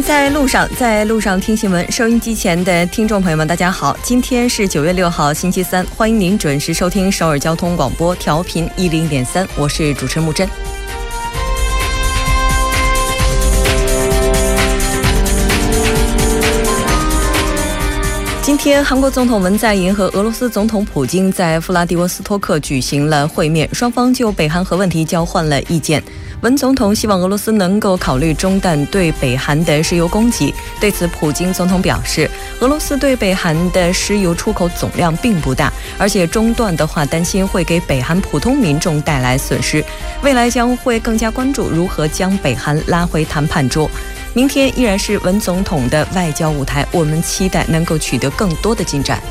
在路上，在路上听新闻。收音机前的听众朋友们，大家好，今天是九月六号，星期三，欢迎您准时收听首尔交通广播，调频一零点三，我是主持人木真。天，韩国总统文在寅和俄罗斯总统普京在弗拉迪沃斯托克举行了会面，双方就北韩核问题交换了意见。文总统希望俄罗斯能够考虑中断对北韩的石油供给。对此，普京总统表示，俄罗斯对北韩的石油出口总量并不大，而且中断的话，担心会给北韩普通民众带来损失。未来将会更加关注如何将北韩拉回谈判桌。明天依然是文总统的外交舞台，我们期待能够取得更多的进展。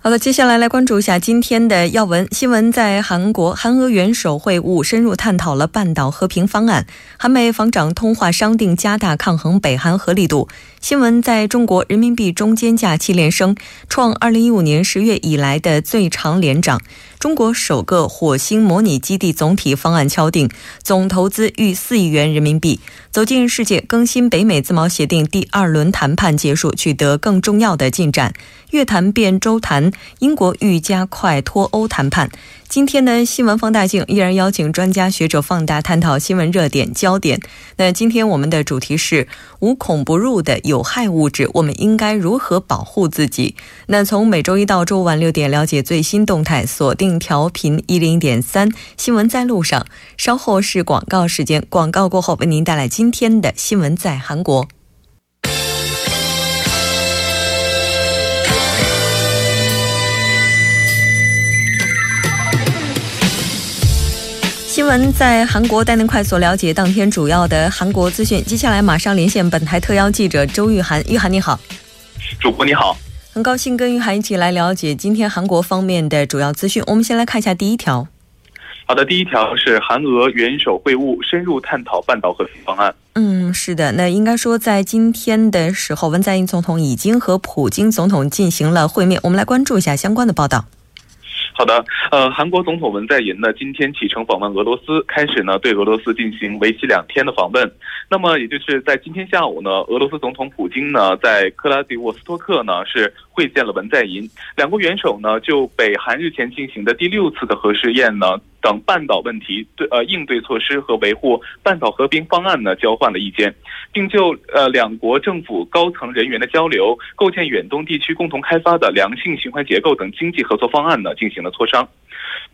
好的，接下来来关注一下今天的要闻新闻。在韩国，韩俄元首会晤深入探讨了半岛和平方案，韩美防长通话商定加大抗衡北韩核力度。新闻在中国，人民币中间价七连升，创二零一五年十月以来的最长连涨。中国首个火星模拟基地总体方案敲定，总投资逾四亿元人民币。走进世界，更新北美自贸协定第二轮谈判结束，取得更重要的进展。越谈变周谈，英国欲加快脱欧谈判。今天呢新闻放大镜依然邀请专家学者放大探讨新闻热点焦点。那今天我们的主题是无孔不入的有害物质，我们应该如何保护自己？那从每周一到周五晚六点了解最新动态，锁定调频一零点三新闻在路上。稍后是广告时间，广告过后为您带来今天的新闻在韩国。闻在韩国带您快速了解当天主要的韩国资讯。接下来马上连线本台特邀记者周玉涵，玉涵你好，主播你好，很高兴跟玉涵一起来了解今天韩国方面的主要资讯。我们先来看一下第一条。好的，第一条是韩俄元首会晤，深入探讨半岛和平方案。嗯，是的，那应该说在今天的时候，文在寅总统已经和普京总统进行了会面。我们来关注一下相关的报道。好的，呃，韩国总统文在寅呢，今天启程访问俄罗斯，开始呢对俄罗斯进行为期两天的访问。那么，也就是在今天下午呢，俄罗斯总统普京呢在克拉迪沃斯托克呢是会见了文在寅，两国元首呢就北韩日前进行的第六次的核试验呢。等半岛问题对呃应对措施和维护半岛和平方案呢交换了意见，并就呃两国政府高层人员的交流、构建远东地区共同开发的良性循环结构等经济合作方案呢进行了磋商。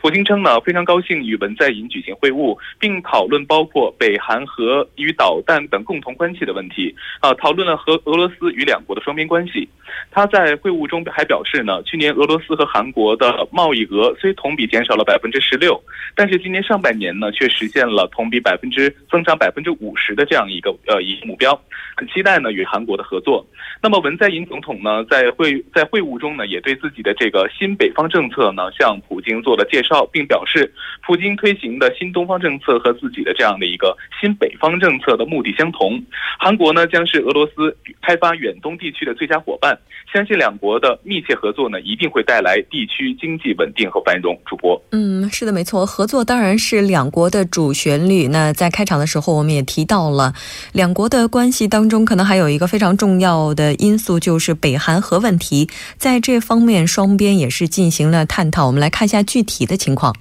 普京称呢非常高兴与文在寅举行会晤，并讨论包括北韩核与导弹等共同关系的问题啊，讨论了和俄罗斯与两国的双边关系。他在会晤中还表示呢，去年俄罗斯和韩国的贸易额虽同比减少了百分之十六。但是今年上半年呢，却实现了同比百分之增长百分之五十的这样一个呃一个目标，很期待呢与韩国的合作。那么文在寅总统呢，在会在会晤中呢，也对自己的这个新北方政策呢，向普京做了介绍，并表示，普京推行的新东方政策和自己的这样的一个新北方政策的目的相同。韩国呢，将是俄罗斯开发远东地区的最佳伙伴，相信两国的密切合作呢，一定会带来地区经济稳定和繁荣。主播，嗯，是的，没错。合作当然是两国的主旋律。那在开场的时候，我们也提到了，两国的关系当中可能还有一个非常重要的因素，就是北韩核问题。在这方面，双边也是进行了探讨。我们来看一下具体的情况。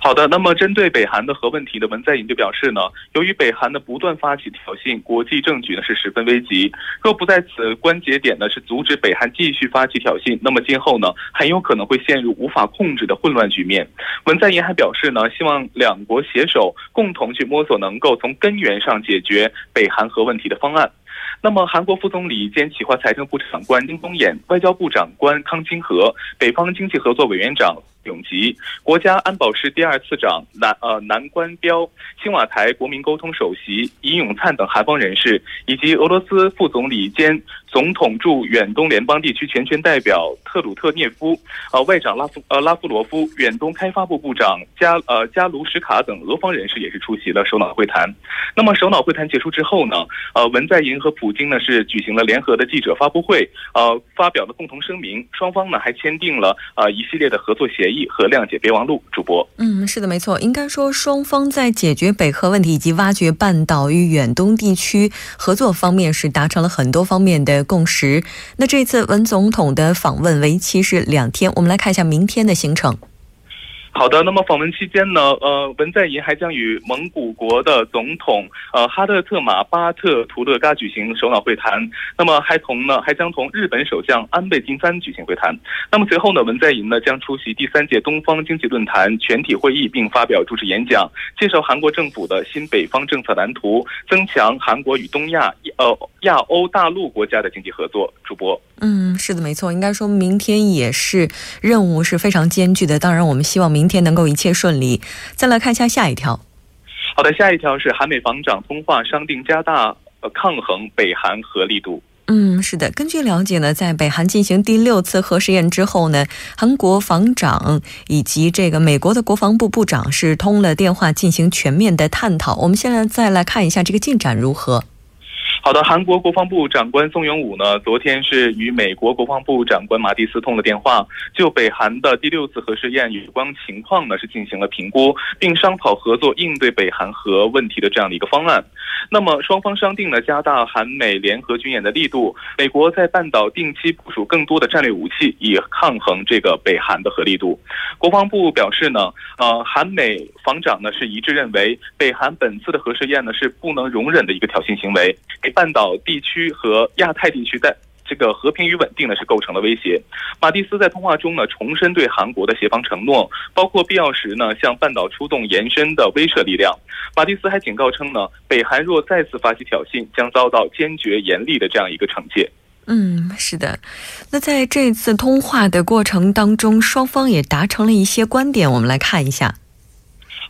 好的，那么针对北韩的核问题的文在寅就表示呢，由于北韩的不断发起挑衅，国际政局呢是十分危急。若不在此关节点呢是阻止北韩继续发起挑衅，那么今后呢很有可能会陷入无法控制的混乱局面。文在寅还表示呢，希望两国携手共同去摸索能够从根源上解决北韩核问题的方案。那么，韩国副总理兼企划财政部长官金东衍、外交部长官康清和、北方经济合作委员长永吉，国家安保室第二次长南呃南关彪，青瓦台国民沟通首席尹永灿等韩方人士，以及俄罗斯副总理兼总统驻远东联邦地区全权代表特鲁特涅夫，呃外长拉夫呃拉夫罗夫，远东开发部部长加呃加卢什卡等俄方人士也是出席了首脑会谈。那么首脑会谈结束之后呢，呃文在寅和普京呢是举行了联合的记者发布会，呃发表了共同声明，双方呢还签订了呃一系列的合作协议和谅解别忘录。主播，嗯，是的，没错，应该说双方在解决北核问题以及挖掘半岛与远东地区合作方面是达成了很多方面的共识。那这次文总统的访问为期是两天，我们来看一下明天的行程。好的，那么访问期间呢，呃，文在寅还将与蒙古国的总统呃哈特特马巴特图勒嘎举行首脑会谈，那么还同呢还将同日本首相安倍晋三举行会谈。那么随后呢，文在寅呢将出席第三届东方经济论坛全体会议，并发表主旨演讲，介绍韩国政府的新北方政策蓝图，增强韩国与东亚呃亚欧大陆国家的经济合作。主播，嗯，是的，没错，应该说明天也是任务是非常艰巨的。当然，我们希望明。天能够一切顺利。再来看一下下一条。好的，下一条是韩美防长通话商定加大呃抗衡北韩核力度。嗯，是的。根据了解呢，在北韩进行第六次核试验之后呢，韩国防长以及这个美国的国防部部长是通了电话进行全面的探讨。我们现在再来看一下这个进展如何。好的，韩国国防部长官宋永武呢，昨天是与美国国防部长官马蒂斯通了电话，就北韩的第六次核试验有关情况呢是进行了评估，并商讨合作应对北韩核问题的这样的一个方案。那么双方商定呢加大韩美联合军演的力度，美国在半岛定期部署更多的战略武器，以抗衡这个北韩的核力度。国防部表示呢，呃，韩美防长呢是一致认为，北韩本次的核试验呢是不能容忍的一个挑衅行为。半岛地区和亚太地区在这个和平与稳定呢是构成了威胁。马蒂斯在通话中呢重申对韩国的协防承诺，包括必要时呢向半岛出动延伸的威慑力量。马蒂斯还警告称呢，北韩若再次发起挑衅，将遭到坚决严厉的这样一个惩戒。嗯，是的。那在这次通话的过程当中，双方也达成了一些观点，我们来看一下。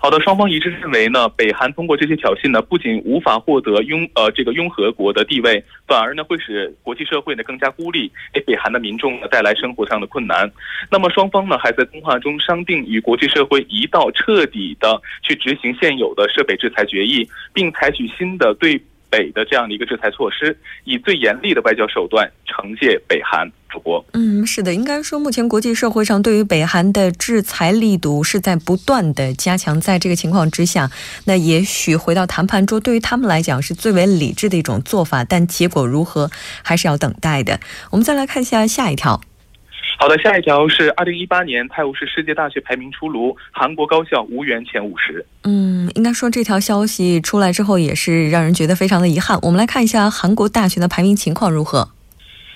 好的，双方一致认为呢，北韩通过这些挑衅呢，不仅无法获得拥呃这个拥核国的地位，反而呢会使国际社会呢更加孤立，给北韩的民众呢带来生活上的困难。那么双方呢还在通话中商定与国际社会一道彻底的去执行现有的涉北制裁决议，并采取新的对。北的这样的一个制裁措施，以最严厉的外交手段惩戒北韩。主播，嗯，是的，应该说，目前国际社会上对于北韩的制裁力度是在不断的加强。在这个情况之下，那也许回到谈判桌，对于他们来讲是最为理智的一种做法。但结果如何，还是要等待的。我们再来看一下下一条。好的，下一条是二零一八年泰晤士世界大学排名出炉，韩国高校无缘前五十。嗯，应该说这条消息出来之后，也是让人觉得非常的遗憾。我们来看一下韩国大学的排名情况如何。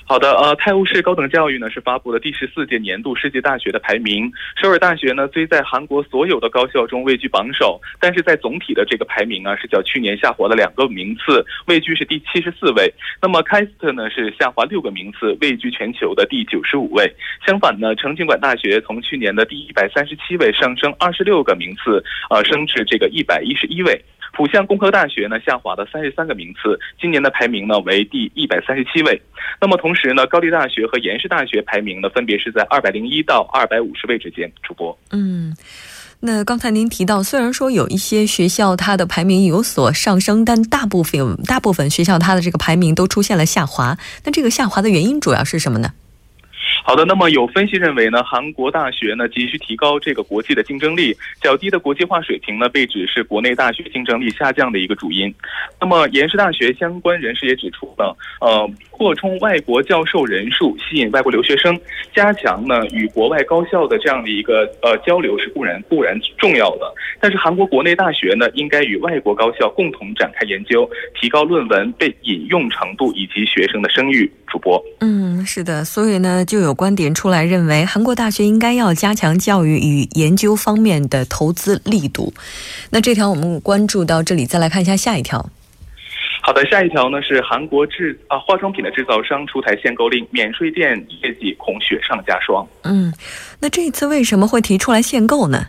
好的，呃，泰晤士高等教育呢是发布了第十四届年度世界大学的排名。首尔大学呢虽在韩国所有的高校中位居榜首，但是在总体的这个排名啊是较去年下滑了两个名次，位居是第七十四位。那么开斯特呢是下滑六个名次，位居全球的第九十五位。相反呢，成均馆大学从去年的第一百三十七位上升二十六个名次，呃，升至这个一百一十一位。浦项工科大学呢下滑了三十三个名次，今年的排名呢为第一百三十七位。那么同时呢，高丽大学和延世大学排名呢分别是在二百零一到二百五十位之间。主播，嗯，那刚才您提到，虽然说有一些学校它的排名有所上升，但大部分大部分学校它的这个排名都出现了下滑。那这个下滑的原因主要是什么呢？好的，那么有分析认为呢，韩国大学呢急需提高这个国际的竞争力，较低的国际化水平呢被指是国内大学竞争力下降的一个主因。那么延世大学相关人士也指出呢，呃，扩充外国教授人数，吸引外国留学生，加强呢与国外高校的这样的一个呃交流是固然固然重要的，但是韩国国内大学呢应该与外国高校共同展开研究，提高论文被引用程度以及学生的声誉。主播，嗯，是的，所以呢就有。观点出来，认为韩国大学应该要加强教育与研究方面的投资力度。那这条我们关注到这里，再来看一下下一条。好的，下一条呢是韩国制啊化妆品的制造商出台限购令，免税店业绩恐雪上加霜。嗯，那这次为什么会提出来限购呢？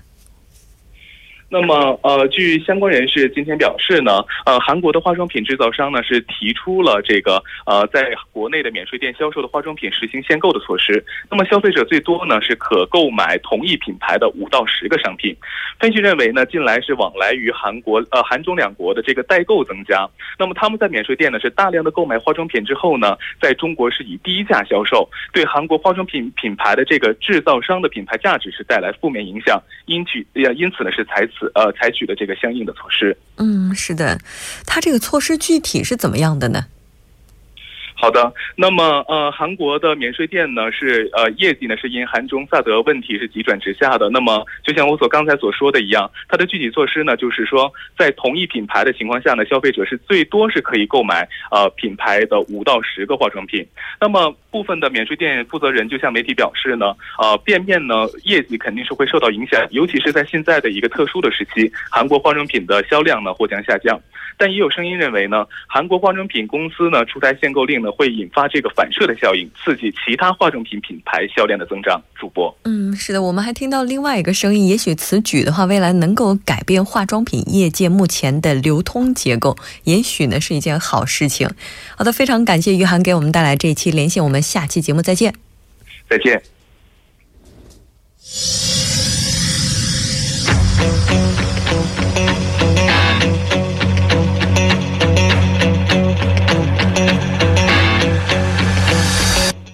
那么，呃，据相关人士今天表示呢，呃，韩国的化妆品制造商呢是提出了这个，呃，在国内的免税店销售的化妆品实行限购的措施。那么，消费者最多呢是可购买同一品牌的五到十个商品。分析认为呢，近来是往来于韩国，呃，韩中两国的这个代购增加。那么，他们在免税店呢是大量的购买化妆品之后呢，在中国是以低价销售，对韩国化妆品品牌的这个制造商的品牌价值是带来负面影响。因取，因此呢是采取呃，采取的这个相应的措施。嗯，是的，它这个措施具体是怎么样的呢？好的，那么呃，韩国的免税店呢是呃业绩呢是因韩中萨德问题是急转直下的。那么就像我所刚才所说的一样，它的具体措施呢就是说，在同一品牌的情况下呢，消费者是最多是可以购买呃品牌的五到十个化妆品。那么部分的免税店负责人就向媒体表示呢，呃店面呢业绩肯定是会受到影响，尤其是在现在的一个特殊的时期，韩国化妆品的销量呢或将下降。但也有声音认为呢，韩国化妆品公司呢出台限购令呢。会引发这个反射的效应，刺激其他化妆品品牌销量的增长。主播，嗯，是的，我们还听到另外一个声音，也许此举的话，未来能够改变化妆品业界目前的流通结构，也许呢是一件好事情。好的，非常感谢于涵给我们带来这一期连线，我们下期节目再见。再见。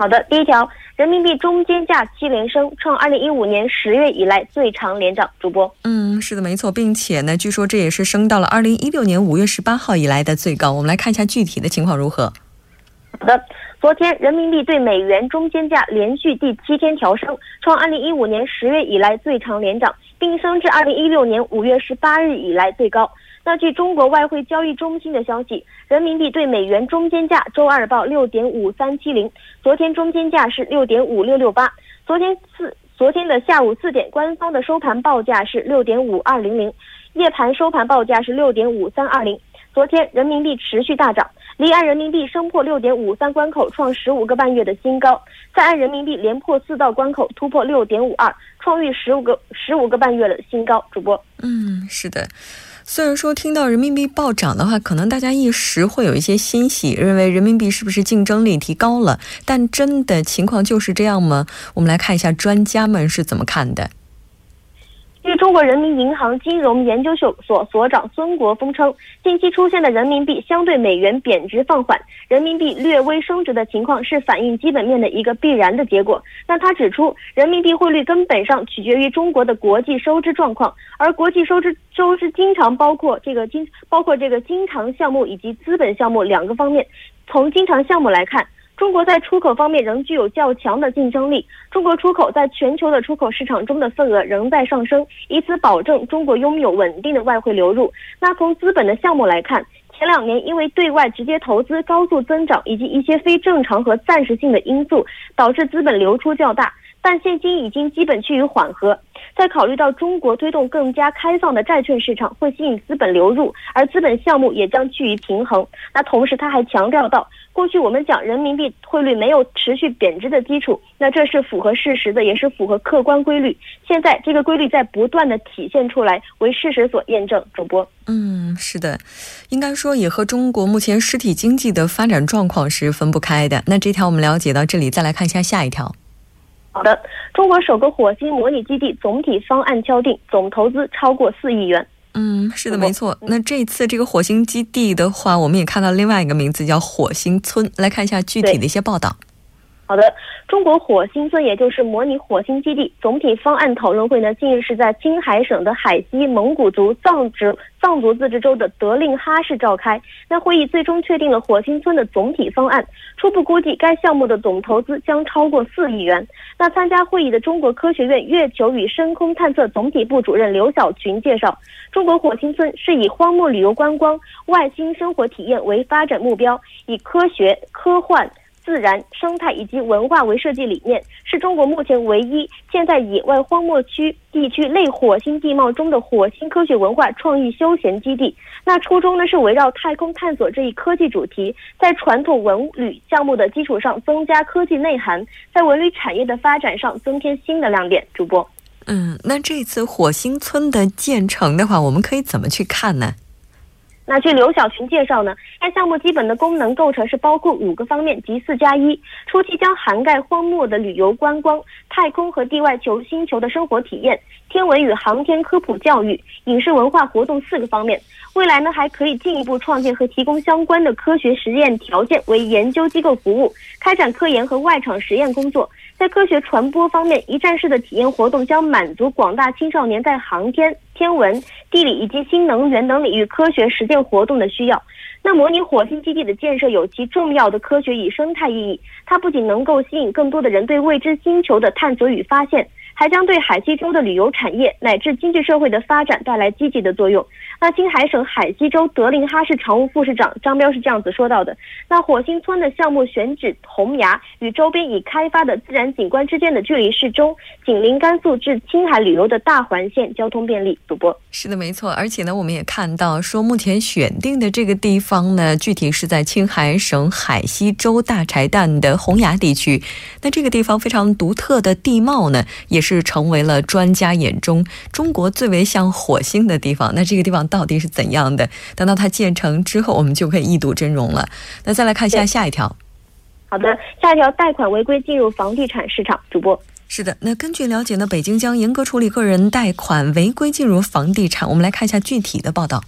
好的，第一条，人民币中间价七连升，创二零一五年十月以来最长连涨。主播，嗯，是的，没错，并且呢，据说这也是升到了二零一六年五月十八号以来的最高。我们来看一下具体的情况如何。好的，昨天人民币对美元中间价连续第七天调升，创二零一五年十月以来最长连涨，并升至二零一六年五月十八日以来最高。那据中国外汇交易中心的消息，人民币对美元中间价周二报六点五三七零，昨天中间价是六点五六六八。昨天四昨天的下午四点，官方的收盘报价是六点五二零零，夜盘收盘报价是六点五三二零。昨天人民币持续大涨，离岸人民币升破六点五三关口，创十五个半月的新高；在岸人民币连破四道关口，突破六点五二，创逾十五个十五个半月的新高。主播，嗯，是的。虽然说听到人民币暴涨的话，可能大家一时会有一些欣喜，认为人民币是不是竞争力提高了？但真的情况就是这样吗？我们来看一下专家们是怎么看的。据中国人民银行金融研究所所长孙国峰称，近期出现的人民币相对美元贬值放缓，人民币略微升值的情况是反映基本面的一个必然的结果。那他指出，人民币汇率根本上取决于中国的国际收支状况，而国际收支收支经常包括这个经包括这个经常项目以及资本项目两个方面。从经常项目来看。中国在出口方面仍具有较强的竞争力，中国出口在全球的出口市场中的份额仍在上升，以此保证中国拥有稳定的外汇流入。那从资本的项目来看，前两年因为对外直接投资高速增长以及一些非正常和暂时性的因素，导致资本流出较大。但现今已经基本趋于缓和。在考虑到中国推动更加开放的债券市场会吸引资本流入，而资本项目也将趋于平衡。那同时他还强调到，过去我们讲人民币汇率没有持续贬值的基础，那这是符合事实的，也是符合客观规律。现在这个规律在不断的体现出来，为事实所验证。主播，嗯，是的，应该说也和中国目前实体经济的发展状况是分不开的。那这条我们了解到这里，再来看一下下一条。好的，中国首个火星模拟基地总体方案敲定，总投资超过四亿元。嗯，是的，没错。那这次这个火星基地的话，我们也看到另外一个名字叫火星村。来看一下具体的一些报道。好的，中国火星村也就是模拟火星基地总体方案讨论会呢，近日是在青海省的海西蒙古族藏族藏族自治州的德令哈市召开。那会议最终确定了火星村的总体方案，初步估计该项目的总投资将超过四亿元。那参加会议的中国科学院月球与深空探测总体部主任刘晓群介绍，中国火星村是以荒漠旅游观光、外星生活体验为发展目标，以科学科幻。自然生态以及文化为设计理念，是中国目前唯一建在野外荒漠区地区类火星地貌中的火星科学文化创意休闲基地。那初衷呢是围绕太空探索这一科技主题，在传统文旅项目的基础上增加科技内涵，在文旅产业的发展上增添新的亮点。主播，嗯，那这次火星村的建成的话，我们可以怎么去看呢？那据刘晓群介绍呢，该项目基本的功能构成是包括五个方面，即四加一。初期将涵盖荒漠的旅游观光、太空和地外球星球的生活体验、天文与航天科普教育、影视文化活动四个方面。未来呢，还可以进一步创建和提供相关的科学实验条件，为研究机构服务，开展科研和外场实验工作。在科学传播方面，一站式的体验活动将满足广大青少年在航天、天文、地理以及新能源等领域科学实践活动的需要。那模拟火星基地的建设有其重要的科学与生态意义，它不仅能够吸引更多的人对未知星球的探索与发现。还将对海西州的旅游产业乃至经济社会的发展带来积极的作用。那青海省海西州德令哈市常务副市长张彪是这样子说到的：那火星村的项目选址洪崖，与周边已开发的自然景观之间的距离适中，紧邻甘肃至青海旅游的大环线，交通便利。主播是的，没错。而且呢，我们也看到说，目前选定的这个地方呢，具体是在青海省海西州大柴旦的洪崖地区。那这个地方非常独特的地貌呢，也是。是成为了专家眼中中国最为像火星的地方。那这个地方到底是怎样的？等到它建成之后，我们就可以一睹真容了。那再来看一下下一条。好的，下一条贷款违规进入房地产市场。主播是的。那根据了解呢，北京将严格处理个人贷款违规进入房地产。我们来看一下具体的报道。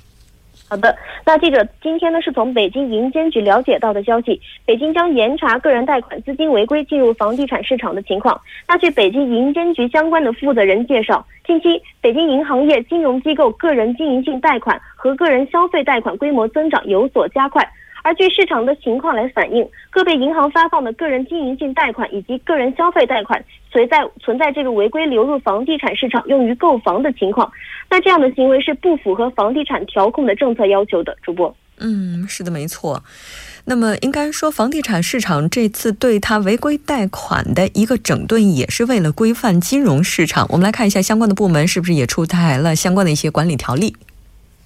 好的，那记者今天呢是从北京银监局了解到的消息，北京将严查个人贷款资金违规进入房地产市场的情况。那据北京银监局相关的负责人介绍，近期北京银行业金融机构个人经营性贷款和个人消费贷款规模增长有所加快。而据市场的情况来反映，各被银行发放的个人经营性贷款以及个人消费贷款存在存在这个违规流入房地产市场用于购房的情况，那这样的行为是不符合房地产调控的政策要求的。主播，嗯，是的，没错。那么应该说，房地产市场这次对他违规贷款的一个整顿，也是为了规范金融市场。我们来看一下相关的部门是不是也出台了相关的一些管理条例。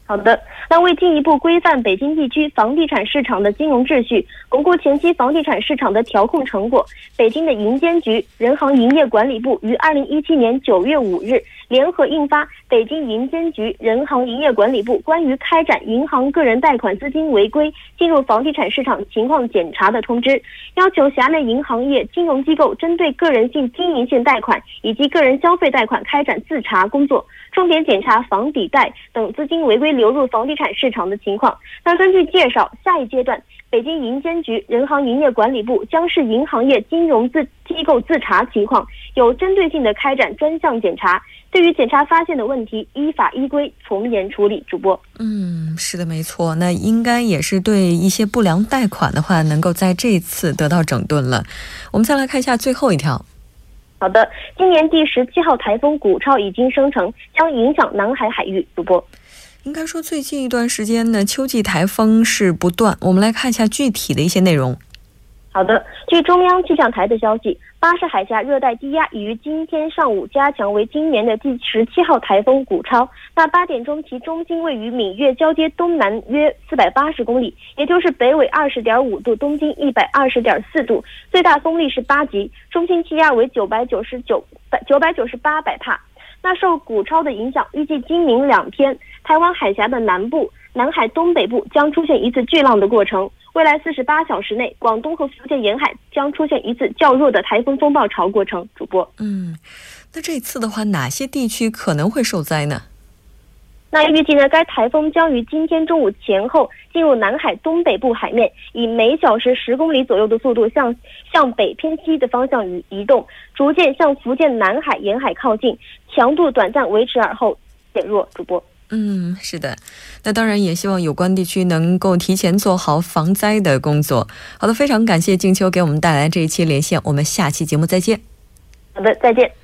好的，那为进一步规范北京地区房地产市场的金融秩序，巩固前期房地产市场的调控成果，北京的银监局、人行营业管理部于二零一七年九月五日联合印发《北京银监局、人行营业管理部关于开展银行个人贷款资金违规进入房地产市场情况检查的通知》，要求辖内银行业金融机构针对个人性经营性贷款以及个人消费贷款开展自查工作。重点检查房抵贷等资金违规流入房地产市场的情况。那根据介绍，下一阶段，北京银监局、人行营业管理部将视银行业金融自机构自查情况，有针对性的开展专项检查。对于检查发现的问题，依法依规从严处理。主播，嗯，是的，没错。那应该也是对一些不良贷款的话，能够在这次得到整顿了。我们再来看一下最后一条。好的，今年第十七号台风古超已经生成，将影响南海海域。主播，应该说最近一段时间呢，秋季台风是不断。我们来看一下具体的一些内容。好的，据中央气象台的消息，巴士海峡热带低压已于今天上午加强为今年的第十七号台风古超。那八点钟，其中心位于闽粤交接东南约四百八十公里，也就是北纬二十点五度，东经一百二十点四度，最大风力是八级，中心气压为九百九十九百九百九十八百帕。那受古超的影响，预计今明两天，台湾海峡的南部、南海东北部将出现一次巨浪的过程。未来四十八小时内，广东和福建沿海将出现一次较弱的台风风暴潮过程。主播，嗯，那这次的话，哪些地区可能会受灾呢？那预计呢，该台风将于今天中午前后进入南海东北部海面，以每小时十公里左右的速度向向北偏西的方向移移动，逐渐向福建南海沿海靠近，强度短暂维持而后减弱。主播。嗯，是的，那当然也希望有关地区能够提前做好防灾的工作。好的，非常感谢静秋给我们带来这一期连线，我们下期节目再见。好的，再见。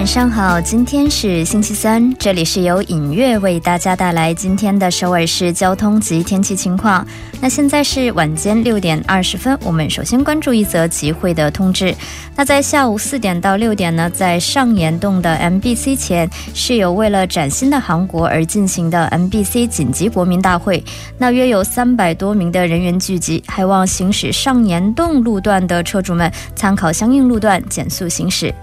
晚上好，今天是星期三，这里是由影月为大家带来今天的首尔市交通及天气情况。那现在是晚间六点二十分，我们首先关注一则集会的通知。那在下午四点到六点呢，在上岩洞的 MBC 前是有为了崭新的韩国而进行的 MBC 紧急国民大会。那约有三百多名的人员聚集，还望行驶上岩洞路段的车主们参考相应路段减速行驶。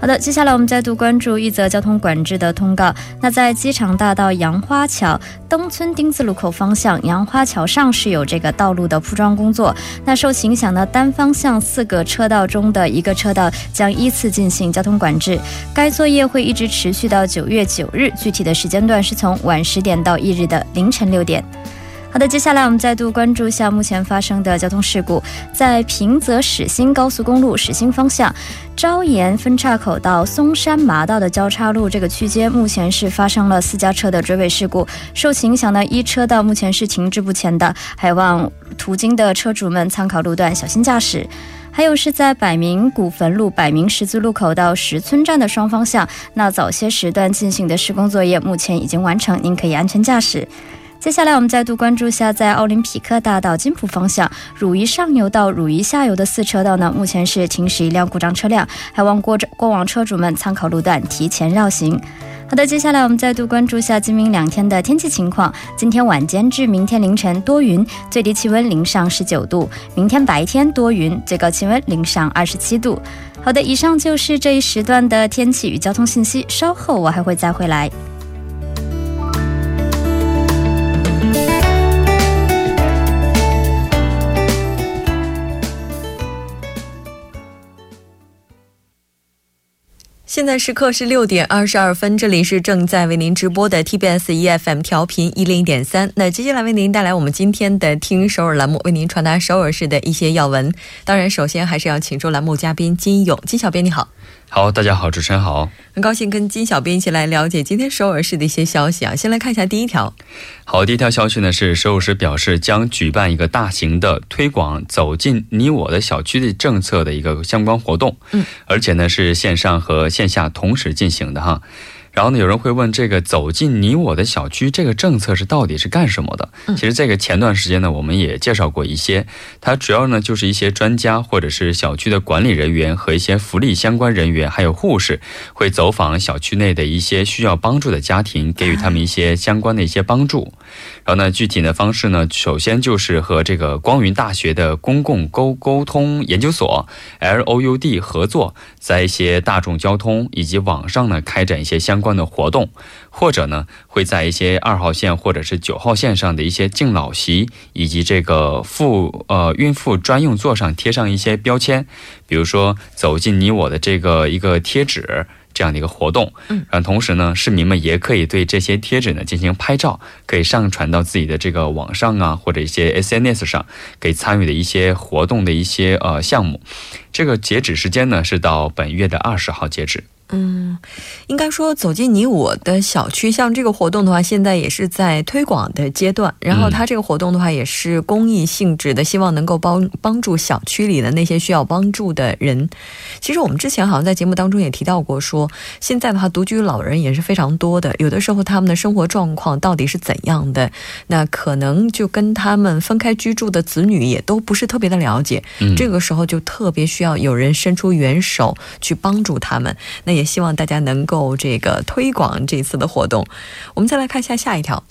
好的，接下来我们再度关注一则交通管制的通告。那在机场大道杨花桥东村丁字路口方向，杨花桥上是有这个道路的铺装工作。那受影响的单方向四个车道中的一个车道将依次进行交通管制。该作业会一直持续到九月九日，具体的时间段是从晚十点到翌日的凌晨六点。好的，接下来我们再度关注一下目前发生的交通事故。在平泽始兴高速公路始兴方向，昭岩分岔口到松山麻道的交叉路这个区间，目前是发生了私家车的追尾事故。受其影响呢一车道目前是停滞不前的，还望途经的车主们参考路段，小心驾驶。还有是在百名古坟路百名十字路口到石村站的双方向，那早些时段进行的施工作业目前已经完成，您可以安全驾驶。接下来，我们再度关注一下，在奥林匹克大道金浦方向，汝矣上游到汝矣下游的四车道呢，目前是停驶一辆故障车辆，还望过过往车主们参考路段提前绕行。好的，接下来我们再度关注下今明两天的天气情况。今天晚间至明天凌晨多云，最低气温零上十九度；明天白天多云，最高气温零上二十七度。好的，以上就是这一时段的天气与交通信息，稍后我还会再回来。现在时刻是六点二十二分，这里是正在为您直播的 TBS EFM 调频一零点三。那接下来为您带来我们今天的“听首尔”栏目，为您传达首尔市的一些要闻。当然，首先还是要请出栏目嘉宾金勇，金小编你好。好，大家好，主持人好，很高兴跟金小编一起来了解今天首尔市的一些消息啊。先来看一下第一条。好，第一条消息呢是首尔市表示将举办一个大型的推广“走进你我的小区”的政策的一个相关活动，嗯，而且呢是线上和线下同时进行的哈。然后呢，有人会问，这个走进你我的小区这个政策是到底是干什么的？其实这个前段时间呢，我们也介绍过一些，它主要呢就是一些专家或者是小区的管理人员和一些福利相关人员，还有护士会走访小区内的一些需要帮助的家庭，给予他们一些相关的一些帮助。然后呢，具体的方式呢，首先就是和这个光云大学的公共沟沟通研究所 （LOUD） 合作，在一些大众交通以及网上呢开展一些相关。的活动，或者呢，会在一些二号线或者是九号线上的一些敬老席以及这个妇呃孕妇专用座上贴上一些标签，比如说“走进你我”的这个一个贴纸这样的一个活动。嗯，然后同时呢，市民们也可以对这些贴纸呢进行拍照，可以上传到自己的这个网上啊，或者一些 SNS 上，可以参与的一些活动的一些呃项目。这个截止时间呢是到本月的二十号截止。嗯，应该说走进你我的小区，像这个活动的话，现在也是在推广的阶段。然后它这个活动的话，也是公益性质的，希望能够帮帮助小区里的那些需要帮助的人。其实我们之前好像在节目当中也提到过，说现在的话独居老人也是非常多的，有的时候他们的生活状况到底是怎样的，那可能就跟他们分开居住的子女也都不是特别的了解。这个时候就特别需要有人伸出援手去帮助他们。那。也希望大家能够这个推广这次的活动。我们再来看一下下一条。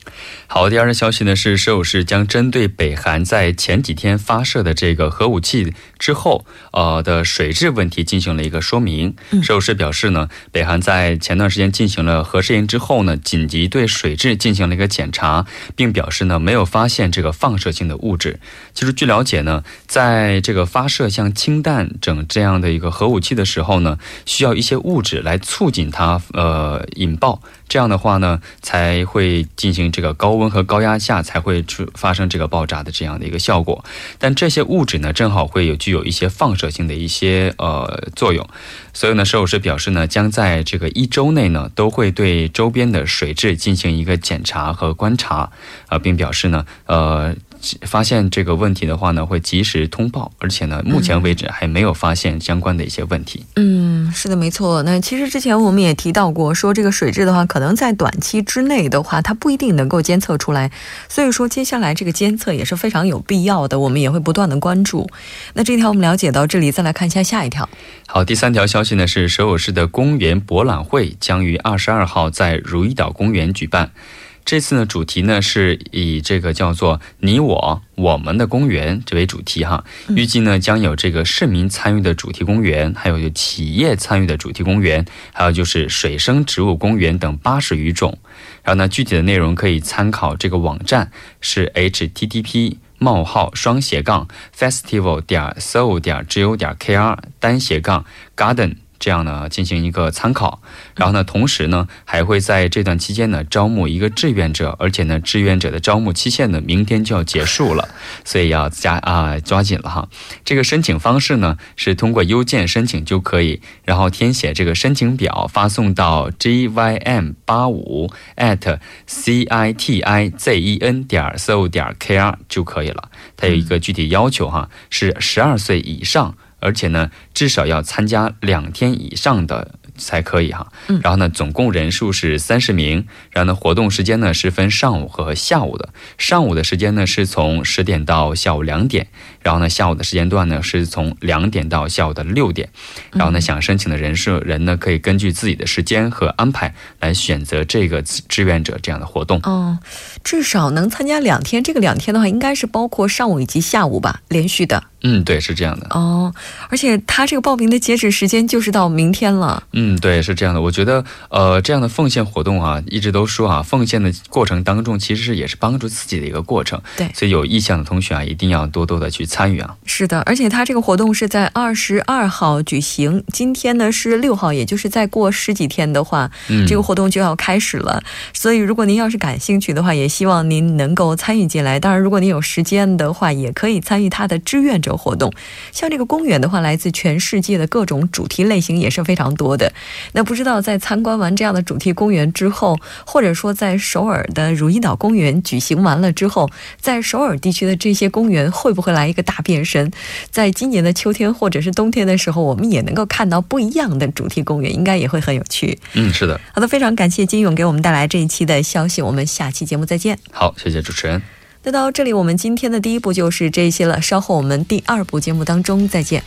好，第二条消息呢是首尔市将针对北韩在前几天发射的这个核武器之后，呃的水质问题进行了一个说明。首尔市表示呢，北韩在前段时间进行了核试验之后呢，紧急对水质进行了一个检查，并表示呢没有发现这个放射性的物质。其实据了解呢，在这个发射像氢弹整这样的一个核武器的时候呢，需要一些物质来促进它呃引爆。这样的话呢，才会进行这个高温和高压下才会出发生这个爆炸的这样的一个效果。但这些物质呢，正好会有具有一些放射性的一些呃作用。所以呢，首尔市表示呢，将在这个一周内呢，都会对周边的水质进行一个检查和观察啊，并表示呢，呃。发现这个问题的话呢，会及时通报，而且呢，目前为止还没有发现相关的一些问题。嗯，是的，没错。那其实之前我们也提到过，说这个水质的话，可能在短期之内的话，它不一定能够监测出来。所以说，接下来这个监测也是非常有必要的，我们也会不断的关注。那这条我们了解到这里，再来看一下下一条。好，第三条消息呢是首尔市的公园博览会将于二十二号在如意岛公园举办。这次呢，主题呢是以这个叫做“你我我们的公园”这为主题哈。预计呢将有这个市民参与的主题公园，还有就企业参与的主题公园，还有就是水生植物公园等八十余种。然后呢，具体的内容可以参考这个网站，是 http: 冒号双斜杠 festival 点 so 点 go 点 kr 单斜杠 garden。这样呢，进行一个参考。然后呢，同时呢，还会在这段期间呢，招募一个志愿者，而且呢，志愿者的招募期限呢，明天就要结束了，所以要加啊，抓紧了哈。这个申请方式呢，是通过邮件申请就可以，然后填写这个申请表，发送到 gym 八五 at c i t i z e n 点 so 点 k r 就可以了。它有一个具体要求哈，是十二岁以上。而且呢，至少要参加两天以上的。才可以哈，嗯，然后呢，总共人数是三十名，然后呢，活动时间呢是分上午和下午的，上午的时间呢是从十点到下午两点，然后呢，下午的时间段呢是从两点到下午的六点，然后呢，想申请的人数人呢可以根据自己的时间和安排来选择这个志愿者这样的活动。哦，至少能参加两天，这个两天的话应该是包括上午以及下午吧，连续的。嗯，对，是这样的。哦，而且他这个报名的截止时间就是到明天了。嗯。嗯，对，是这样的。我觉得，呃，这样的奉献活动啊，一直都说啊，奉献的过程当中，其实是也是帮助自己的一个过程。对，所以有意向的同学啊，一定要多多的去参与啊。是的，而且他这个活动是在二十二号举行，今天呢是六号，也就是再过十几天的话，嗯，这个活动就要开始了。所以，如果您要是感兴趣的话，也希望您能够参与进来。当然，如果您有时间的话，也可以参与他的志愿者活动。像这个公园的话，来自全世界的各种主题类型也是非常多的。那不知道在参观完这样的主题公园之后，或者说在首尔的如意岛公园举行完了之后，在首尔地区的这些公园会不会来一个大变身？在今年的秋天或者是冬天的时候，我们也能够看到不一样的主题公园，应该也会很有趣。嗯，是的。好的，非常感谢金勇给我们带来这一期的消息，我们下期节目再见。好，谢谢主持人。那到这里，我们今天的第一步就是这些了，稍后我们第二部节目当中再见。